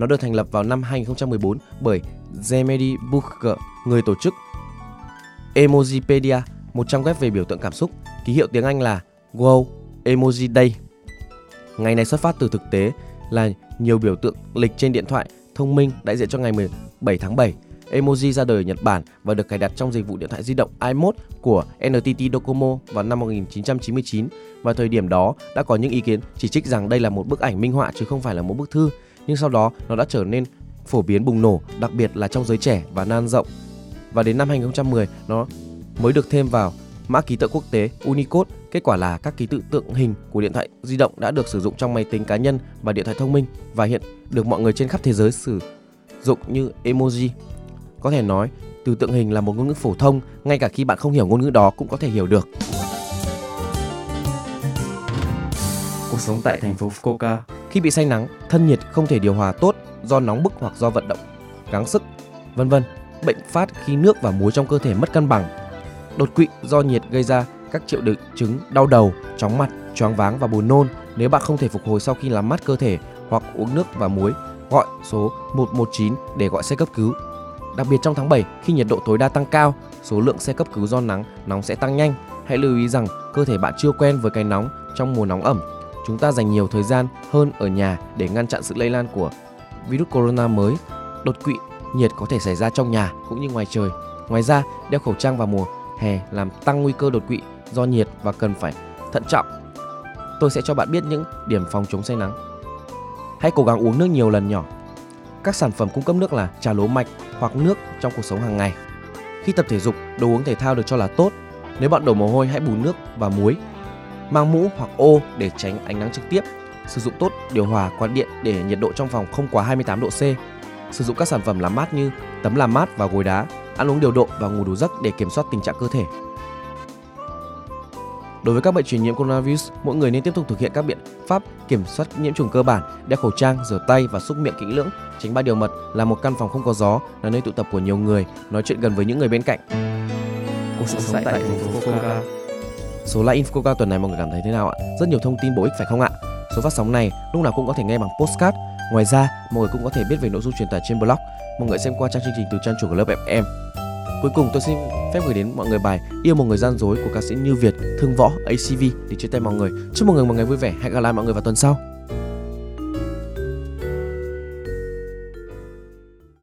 Nó được thành lập vào năm 2014 bởi Zemedi Bucher, người tổ chức Emojipedia, một trang web về biểu tượng cảm xúc. Ký hiệu tiếng Anh là Wow Emoji Day. Ngày này xuất phát từ thực tế là nhiều biểu tượng lịch trên điện thoại thông minh đại diện cho ngày 17 tháng 7. Emoji ra đời ở Nhật Bản và được cài đặt trong dịch vụ điện thoại di động iMode của NTT Docomo vào năm 1999. Và thời điểm đó đã có những ý kiến chỉ trích rằng đây là một bức ảnh minh họa chứ không phải là một bức thư. Nhưng sau đó nó đã trở nên phổ biến bùng nổ, đặc biệt là trong giới trẻ và nan rộng. Và đến năm 2010 nó mới được thêm vào mã ký tự quốc tế Unicode. Kết quả là các ký tự tượng hình của điện thoại di động đã được sử dụng trong máy tính cá nhân và điện thoại thông minh và hiện được mọi người trên khắp thế giới sử dụng như emoji. Có thể nói, từ tượng hình là một ngôn ngữ phổ thông, ngay cả khi bạn không hiểu ngôn ngữ đó cũng có thể hiểu được. Cuộc sống tại thành phố Fukuoka. Khi bị say nắng, thân nhiệt không thể điều hòa tốt do nóng bức hoặc do vận động, gắng sức, vân vân. Bệnh phát khi nước và muối trong cơ thể mất cân bằng. Đột quỵ do nhiệt gây ra các triệu chứng đau đầu, chóng mặt, choáng váng và buồn nôn nếu bạn không thể phục hồi sau khi làm mát cơ thể hoặc uống nước và muối. Gọi số 119 để gọi xe cấp cứu. Đặc biệt trong tháng 7 khi nhiệt độ tối đa tăng cao, số lượng xe cấp cứu do nắng nóng sẽ tăng nhanh. Hãy lưu ý rằng cơ thể bạn chưa quen với cái nóng trong mùa nóng ẩm. Chúng ta dành nhiều thời gian hơn ở nhà để ngăn chặn sự lây lan của virus corona mới. Đột quỵ nhiệt có thể xảy ra trong nhà cũng như ngoài trời. Ngoài ra, đeo khẩu trang vào mùa hè làm tăng nguy cơ đột quỵ do nhiệt và cần phải thận trọng. Tôi sẽ cho bạn biết những điểm phòng chống say nắng. Hãy cố gắng uống nước nhiều lần nhỏ. Các sản phẩm cung cấp nước là trà lúa mạch hoặc nước trong cuộc sống hàng ngày. Khi tập thể dục, đồ uống thể thao được cho là tốt. Nếu bạn đổ mồ hôi hãy bù nước và muối. Mang mũ hoặc ô để tránh ánh nắng trực tiếp. Sử dụng tốt điều hòa quạt điện để nhiệt độ trong phòng không quá 28 độ C. Sử dụng các sản phẩm làm mát như tấm làm mát và gối đá, ăn uống điều độ và ngủ đủ giấc để kiểm soát tình trạng cơ thể. Đối với các bệnh truyền nhiễm coronavirus, mỗi người nên tiếp tục thực hiện các biện pháp kiểm soát nhiễm trùng cơ bản, đeo khẩu trang, rửa tay và xúc miệng kỹ lưỡng, tránh ba điều mật là một căn phòng không có gió, là nơi tụ tập của nhiều người, nói chuyện gần với những người bên cạnh. Cuộc sống tại thành phố Fukuoka. Số like Infoca tuần này mọi người cảm thấy thế nào ạ? Rất nhiều thông tin bổ ích phải không ạ? Số phát sóng này lúc nào cũng có thể nghe bằng postcard. Ngoài ra, mọi người cũng có thể biết về nội dung truyền tải trên blog. Mọi người xem qua trang chương trình từ trang chủ của lớp FM. Cuối cùng tôi xin phép gửi đến mọi người bài Yêu một người gian dối của ca sĩ Như Việt, Thương Võ, ACV để chia tay mọi người. Chúc mọi người một ngày vui vẻ. Hẹn gặp lại mọi người vào tuần sau.